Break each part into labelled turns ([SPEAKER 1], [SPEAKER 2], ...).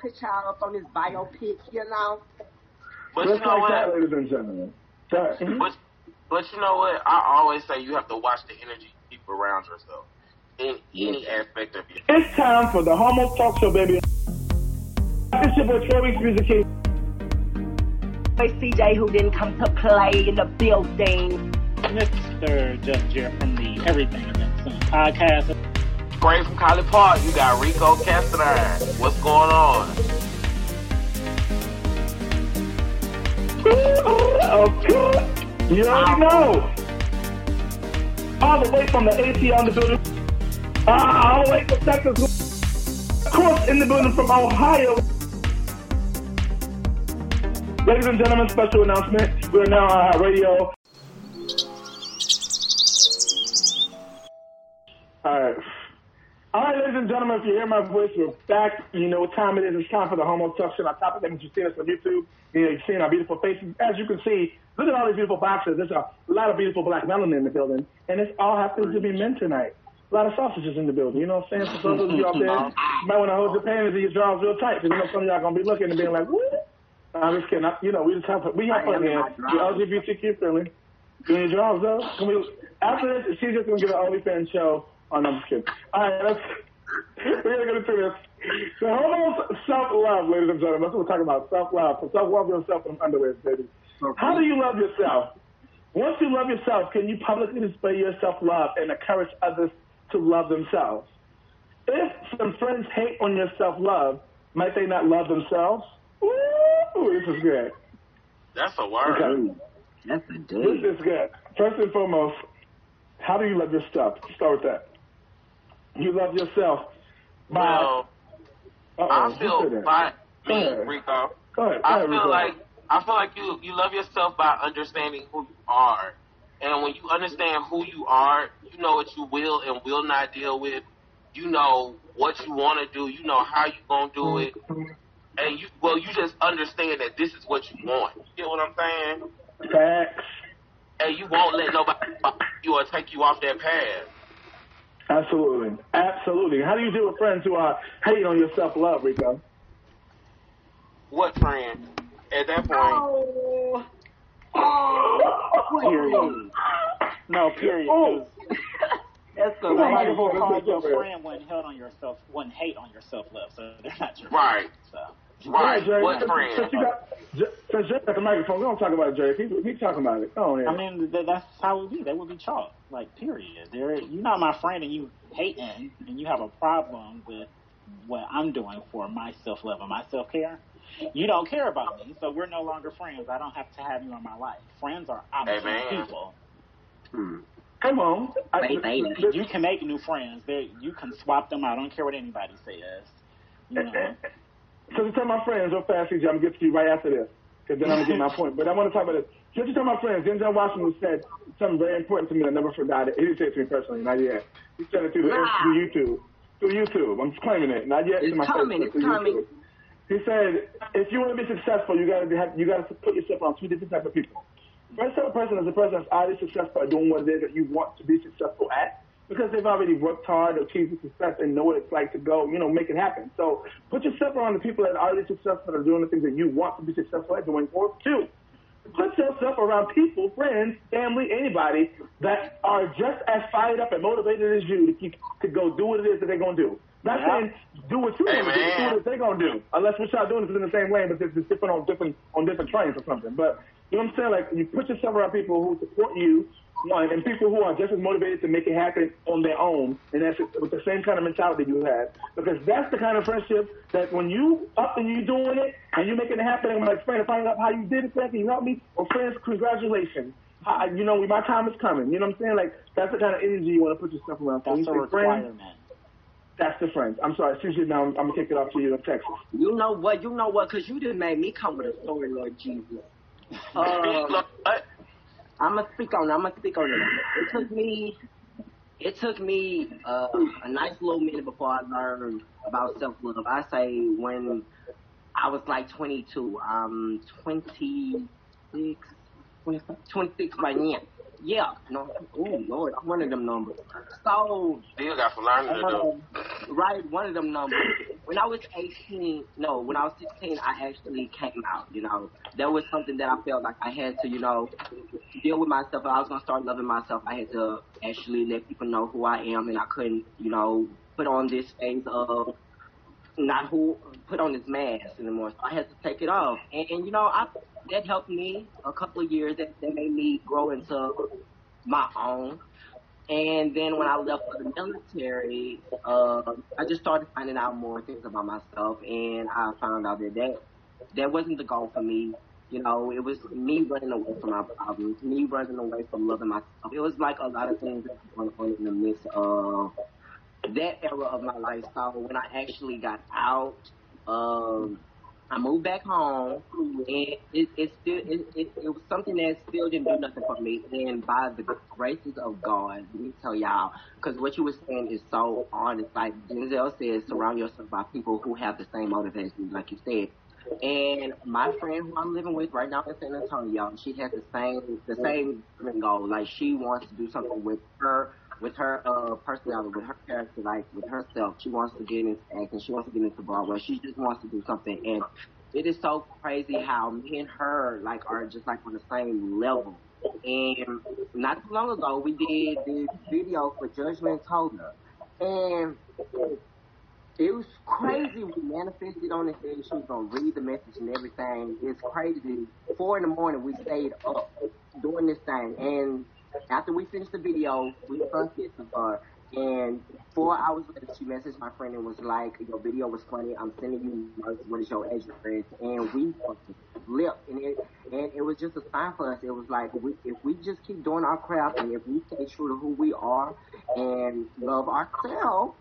[SPEAKER 1] put y'all up on this biopic, you know.
[SPEAKER 2] But
[SPEAKER 3] Just
[SPEAKER 2] you know
[SPEAKER 3] like
[SPEAKER 2] what?
[SPEAKER 3] that, ladies and gentlemen.
[SPEAKER 2] But, mm-hmm. but you know what? I always say you have to watch the energy you keep around yourself in any aspect of your
[SPEAKER 3] It's time for the Homo Talk Show, baby. It's your boy Troy Weeks Music King.
[SPEAKER 1] CJ who didn't come to play in the building.
[SPEAKER 4] Mr. Just Jared from the Everything Events Podcast.
[SPEAKER 2] Great from College Park, you got Rico Castanine. What's going on?
[SPEAKER 3] Okay. You already know. All the way from the AT on the building. Ah, all the way from Texas. Of course, in the building from Ohio. Ladies and gentlemen, special announcement. We're now on radio. Alright. Alright, ladies and gentlemen, if you hear my voice, we're back. You know what time it is. It's time for the Homo Show. On top of that, you've seen us on YouTube. You know, you've seen our beautiful faces. As you can see, look at all these beautiful boxes. There's a lot of beautiful black melanin in the building. And this all happens to be men tonight. A lot of sausages in the building. You know what I'm saying? For those of you out there, you might want to hold your panties and your drawers real tight. Because you know some of y'all to be looking and being like, what? I'm just kidding. I, you know, we just have we have fun here. We're LGBTQ friendly. Doing your jobs though. Can we, after this, she's just gonna give an OnlyFans show. Oh, no, I'm kidding. All right, let's. We're gonna get into this. So, homo self-love, ladies and gentlemen. That's what we're talking about. Self-love. So, self-love yourself in underwear, baby. How do you love yourself? Once you love yourself, can you publicly display your self-love and encourage others to love themselves? If some friends hate on your self-love, might they not love themselves? Ooh, this is good.
[SPEAKER 2] That's a word.
[SPEAKER 3] Okay.
[SPEAKER 5] That's a
[SPEAKER 3] This is good. First and foremost, how do you love yourself? Start with that. You love yourself by.
[SPEAKER 2] Well,
[SPEAKER 3] Uh-oh,
[SPEAKER 2] I feel by
[SPEAKER 3] Go
[SPEAKER 2] me,
[SPEAKER 3] ahead.
[SPEAKER 2] Rico.
[SPEAKER 3] Go ahead.
[SPEAKER 2] I
[SPEAKER 3] Go ahead,
[SPEAKER 2] feel
[SPEAKER 3] Rico.
[SPEAKER 2] like I feel like you you love yourself by understanding who you are, and when you understand who you are, you know what you will and will not deal with. You know what you want to do. You know how you gonna do it, and you well you just understand that this is what you want. You get what I'm saying?
[SPEAKER 3] Facts.
[SPEAKER 2] And you won't let nobody you or take you off that path.
[SPEAKER 3] Absolutely. Absolutely. How do you deal with friends who are hating on your self love, Rico?
[SPEAKER 2] What friend? At that point,
[SPEAKER 1] Oh. Oh.
[SPEAKER 4] Period. No, period.
[SPEAKER 3] Oh.
[SPEAKER 4] 'cause
[SPEAKER 1] That's the
[SPEAKER 3] microphone.
[SPEAKER 4] Call
[SPEAKER 3] Let's
[SPEAKER 4] your
[SPEAKER 3] go
[SPEAKER 4] friend wouldn't hate on yourself, wouldn't hate on your self love, so they're not your
[SPEAKER 2] Right.
[SPEAKER 4] friend. So
[SPEAKER 2] right?
[SPEAKER 3] Jay,
[SPEAKER 2] What
[SPEAKER 3] since,
[SPEAKER 2] friend?
[SPEAKER 3] Since you got, J- since Jay got the microphone, we don't talk about it, Jay. He, he talking about it. Go on,
[SPEAKER 4] I mean, th- that's how it would be. They would be chalk, like period. They're you're not my friend, and you hating, and you have a problem with what I'm doing for my self love and my self care. You don't care about me, so we're no longer friends. I don't have to have you in my life. Friends are optional
[SPEAKER 2] Amen.
[SPEAKER 4] people.
[SPEAKER 5] Hmm.
[SPEAKER 3] Come on. I,
[SPEAKER 5] Wait, wait.
[SPEAKER 4] You can make new friends. They, you can swap them out. I don't care what anybody says. You know.
[SPEAKER 3] So to tell my friends real fast, CJ, I'm gonna get to you right after this, because then I'm gonna get my point. But I want to talk about this. Just to tell my friends, Denzel Washington said something very important to me. I never forgot it. He didn't say it to me personally, not yet. He said it through, the,
[SPEAKER 1] Wow.
[SPEAKER 3] through YouTube. Through YouTube. I'm just claiming it, not yet
[SPEAKER 1] It's
[SPEAKER 3] to my
[SPEAKER 1] coming,
[SPEAKER 3] Facebook,
[SPEAKER 1] it's coming.
[SPEAKER 3] YouTube. He said, if you want to be successful, you gotta be, have, you gotta put yourself around two different type of people. First type of person is a person that's already successful at doing what it is that you want to be successful at because they've already worked hard to achieve the success and know what it's like to go, you know, make it happen. So put yourself around the people that are already successful and are doing the things that you want to be successful at doing. Or two, put yourself around people, friends, family, anybody that are just as fired up and motivated as you to keep to go do what it is that they're gonna do. Not
[SPEAKER 4] Yeah.
[SPEAKER 3] saying do what you want to do, do what they're gonna do. Unless what y'all doing is in the same lane, but it's just different on different on different trains or something. But you know what I'm saying? Like you put yourself around people who support you, one, and people who are just as motivated to make it happen on their own, and that's with the same kind of mentality you have. Because that's the kind of friendship that when you up and you doing it and you making it happen, and I'm like, friend, find out how you did it, friend, can you help me? Or friends, congratulations. I, you know, my time is coming. You know what I'm saying? Like that's the kind of energy you want to put yourself around.
[SPEAKER 4] That's
[SPEAKER 3] you
[SPEAKER 4] a
[SPEAKER 3] say friends,
[SPEAKER 4] requirement.
[SPEAKER 3] that's the friends. I'm sorry, excuse me. Now I'm, I'm gonna kick it off to you in Texas.
[SPEAKER 1] You know what? You know what? Because you just made me come with a story, Lord Jesus. Uh, I'm gonna speak on it. I'm gonna speak on it. It took me, it took me uh, a nice little minute before I learned about self love. I say when I was like 22, I'm 26, 26 right now. yeah, no, oh Lord, I'm one of them numbers. So
[SPEAKER 2] Still got some learning to do.
[SPEAKER 1] Right, one of them numbers. When I was 18, no, when I was 16, I actually came out. You know, that was something that I felt like I had to, you know, deal with myself. If I was gonna start loving myself, I had to actually let people know who I am, and I couldn't, you know, put on this phase of not who put on this mask anymore. So I had to take it off, and, and you know, I that helped me a couple of years. That, that made me grow into my own. And then when I left for the military, uh, I just started finding out more things about myself, and I found out that that, that wasn't the goal for me. You know, it was me running away from my problems, me running away from loving myself. It was like a lot of things that going on in the midst of that era of my life. So when I actually got out, um, I moved back home, and it, it still it, it, it was something that still didn't do nothing for me. And by the graces of God, let me tell y'all, because what you were saying is so honest. Like Denzel says, surround yourself by people who have the same motivation, like you said. And my friend who I'm living with right now in San Antonio, she has the same the same goal. Like she wants to do something with her with her uh personality, with her character, like with herself. She wants to get into acting. She wants to get into Broadway. She just wants to do something. And it is so crazy how me and her like are just like on the same level. And not too long ago, we did this video for Judgment Toga, and it was crazy. We manifested on it, and she was gonna read the message and everything. It's crazy. Four in the morning, we stayed up doing this thing, and after we finished the video, we sunset the bar. And four hours later, she messaged my friend and was like, "Your video was funny. I'm sending you what is your address?" And we fucking flipped, and it and it was just a sign for us. It was like we, if we just keep doing our craft, and if we stay true to who we are and love ourselves,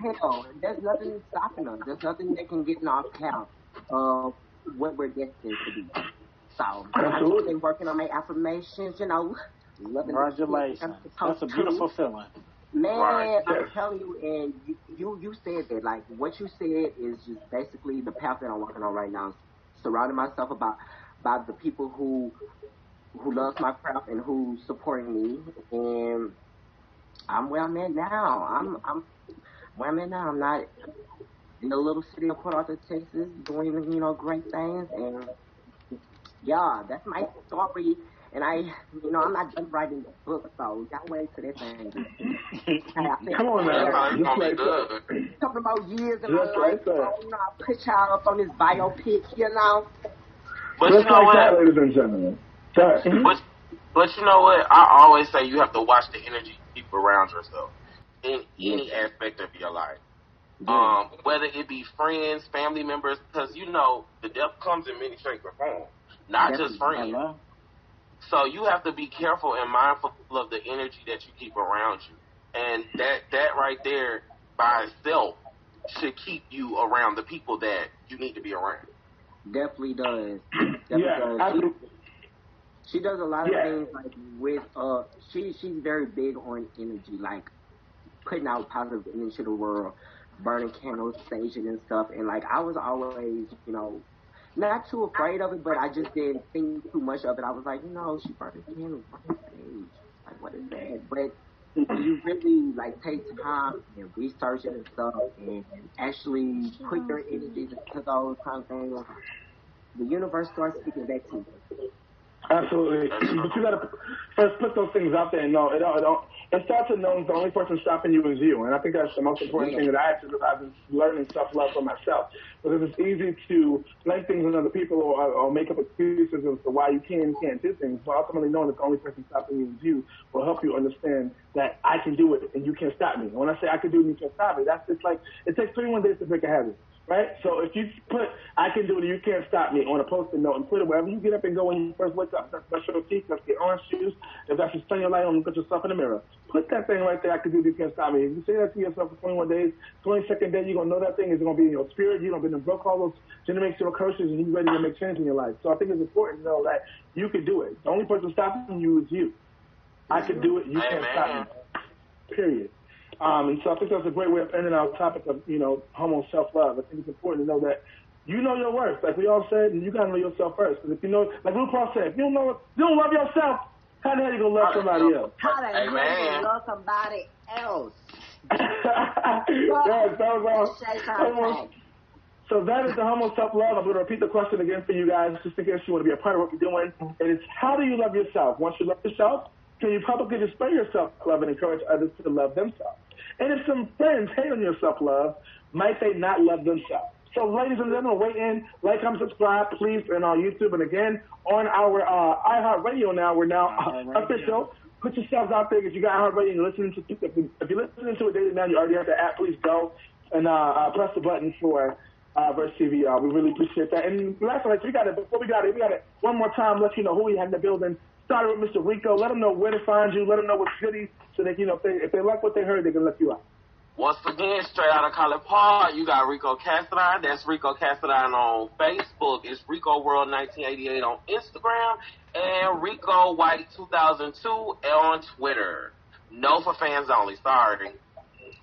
[SPEAKER 1] hell, there's nothing stopping us. There's nothing that can get in our path of what we're destined to be. So I've
[SPEAKER 3] Absolutely.
[SPEAKER 1] been working on my affirmations, you know, loving
[SPEAKER 4] Congratulations. That's a beautiful feeling.
[SPEAKER 1] Man,
[SPEAKER 2] Right,
[SPEAKER 1] I'm
[SPEAKER 3] yes.
[SPEAKER 1] telling you, and you, you you said that. Like what you said is just basically the path that I'm walking on right now. Surrounding myself about by the people who who loves my craft and who supporting me, and I'm where I'm at now. I'm I'm where I'm at now. I'm not in the little city of Port Arthur, Texas, doing you know great things, and yeah, that's my story. And I, you know, I'm not done writing the book, so y'all wait till that thing.
[SPEAKER 3] Come on
[SPEAKER 2] That's
[SPEAKER 3] now.
[SPEAKER 2] it's gonna be
[SPEAKER 3] Just like that.
[SPEAKER 2] good.
[SPEAKER 1] talking about years in my
[SPEAKER 3] Just like that.
[SPEAKER 1] so, you know, I put y'all up on this biopic, you know.
[SPEAKER 2] But you
[SPEAKER 3] Just
[SPEAKER 2] know
[SPEAKER 3] like that, ladies and gentlemen. Sorry. Mhm.
[SPEAKER 2] But but you know what? I always say you have to watch the energy you keep around yourself in any aspect of your life. Um, whether it be friends, family members, because you know the death comes in many shapes and forms, not just
[SPEAKER 1] Definitely.
[SPEAKER 2] friends.
[SPEAKER 4] Hello?
[SPEAKER 2] So you have to be careful and mindful of the energy that you keep around you, and that that right there by itself should keep you around the people that you need to be around.
[SPEAKER 1] Definitely does. Definitely
[SPEAKER 3] Yeah,
[SPEAKER 1] does.
[SPEAKER 3] absolutely.
[SPEAKER 1] She does a lot of
[SPEAKER 3] Yeah.
[SPEAKER 1] things like with uh she she's very big on energy, like putting out positive energy to the world, burning candles, staging and stuff. And like I was always, you know, not too afraid of it, but I just didn't think too much of it. I was like, know, she candles, burning stage. Like what is that? But you really like take time and research it and stuff and actually put your energies into those kind of things, the universe starts speaking back to you.
[SPEAKER 3] Absolutely. But you gotta first put those things out there and know it don't, it don't and start to know the only person stopping you is you. And I think that's the most important thing that I had to I've been learning self love for myself. Because it's easy to blame things on other people or, or make up excuses as to why you can and can't do things. But ultimately knowing that the only person stopping you is you will help you understand that I can do it and you can't stop me. And when I say I can do it and you can't stop me, that's just like it takes 21 days to break a habit. Right? So if you put I can do it you can't stop me on a post-it note and put it wherever you get up and go when you first wake up, that's brush your teeth, that's get orange juice, if that's just turn your light on and look at yourself in the mirror. Put that thing right there, I can do it, you can't stop me. If you say that to yourself for 21 days, 22nd day, you're going to know that thing is going to be in your spirit. You're going to be broke all those generational curses and you're ready to make change in your life. So I think it's important to know that you can do it. The only person stopping you is you. I can do it, you can't stop me. Period. Um, and so I think that's a great way of ending our topic of, you know, homo self-love. I think it's important to know that you know your worth. Like we all said, and you got to know yourself first. Because if you know, like RuPaul said, if you don't know, you don't love yourself, How the hell you gonna love somebody else?
[SPEAKER 1] How the hell you
[SPEAKER 2] going to
[SPEAKER 1] love somebody else?
[SPEAKER 3] yes, that was all.
[SPEAKER 1] Shake
[SPEAKER 3] that
[SPEAKER 1] our
[SPEAKER 3] was-
[SPEAKER 1] thing.
[SPEAKER 3] So that is the homo self love. I'm going to repeat the question again for you guys, just in case you want to be a part of what we're doing. And it's how do you love yourself? Once you love yourself, can you publicly display yourself love and encourage others to love themselves? And if some friends hate on your self love, might they not love themselves? So, ladies and gentlemen, weigh in, like, comment, subscribe, please, and on YouTube. And again, on our uh, iHeartRadio now, we're now
[SPEAKER 4] iHeartRadio.
[SPEAKER 3] official. Put yourselves out there. If you got iHeartRadio and you're listening to, if, you, if you're listening to it daily now, you already have the app. Please go and uh, uh, press the button for uh, Verse TV. Uh, we really appreciate that. And last one, we got it. Before we got it, we got it one more time. Let you know who we had in the building. Started with Mr. Rico. Let them know where to find you. Let them know what goody, so they, you know, if they if they like what they heard, they can let you out.
[SPEAKER 2] Once again, straight out of College Park, you got Rico Castadine. That's Rico Castadine on Facebook. It's Rico World 1988 on Instagram. And Rico White 2002 on Twitter. No for fans only. Sorry.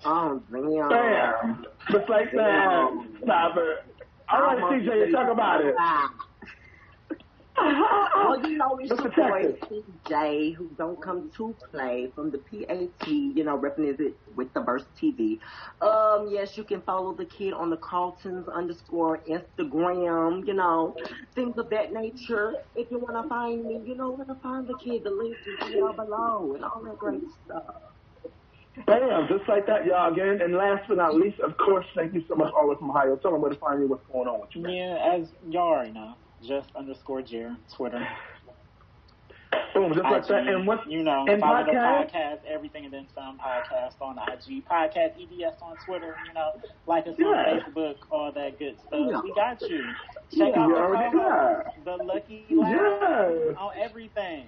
[SPEAKER 1] Oh, damn.
[SPEAKER 3] Bam, just like that. Stop it. All right, CJ, talk about it.
[SPEAKER 1] Well, you know, it's
[SPEAKER 3] Mr.
[SPEAKER 1] your boy
[SPEAKER 3] Texas.
[SPEAKER 1] CJ who don't come to play from the PAT, you know, represented with the Verse TV. Um, yes, you can follow the kid on the Carltons underscore Instagram, you know, things of that nature. If you want to find me, you know where to find the kid. The link is down below and all that great stuff.
[SPEAKER 3] Bam, just like that, y'all. Again, and last but not least, of course, thank you so much, all the way from Ohio. Tell them where to find you, what's going on with you. man.
[SPEAKER 4] Yeah, as y'all already know, just underscore Jer, Twitter.
[SPEAKER 3] Boom, just like that. And what's
[SPEAKER 4] you know,
[SPEAKER 3] and
[SPEAKER 4] follow
[SPEAKER 3] podcast?
[SPEAKER 4] the podcast, everything and then some podcast on IG, podcast EDS on Twitter, you know, like us
[SPEAKER 3] Yeah.
[SPEAKER 4] on Facebook, all that good stuff.
[SPEAKER 1] Yeah.
[SPEAKER 4] We got you. Check
[SPEAKER 1] Yeah.
[SPEAKER 4] out the co-host, the Lucky
[SPEAKER 3] Yes.
[SPEAKER 4] on everything.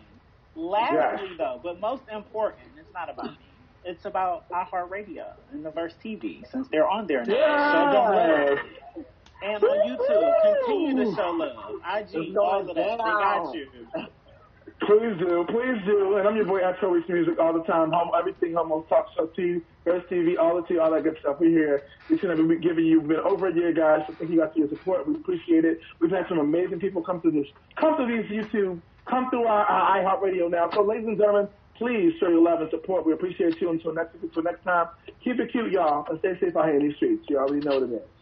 [SPEAKER 4] Lastly, though, but most important, it's not about me. It's about iHeartRadio and the Verse TV, since they're on there now. Show them love. And on YouTube, continue to show love. IG, all of that. They got you.
[SPEAKER 3] Please do, please do. And I'm your boy at Reese Music all the time. Home, everything Homo Talk Show T, Verse TV, all the T, all that good stuff. We're here. Each and every week giving you. We've been over a year, guys. So thank you guys for your support. We appreciate it. We've had some amazing people come through this, come through these YouTube, come through our, our iHeartRadio now. So, ladies and gentlemen, please show your love and support. We appreciate you. Until next, until next time, keep it cute, y'all, and stay safe out here in these streets. You already know what it is.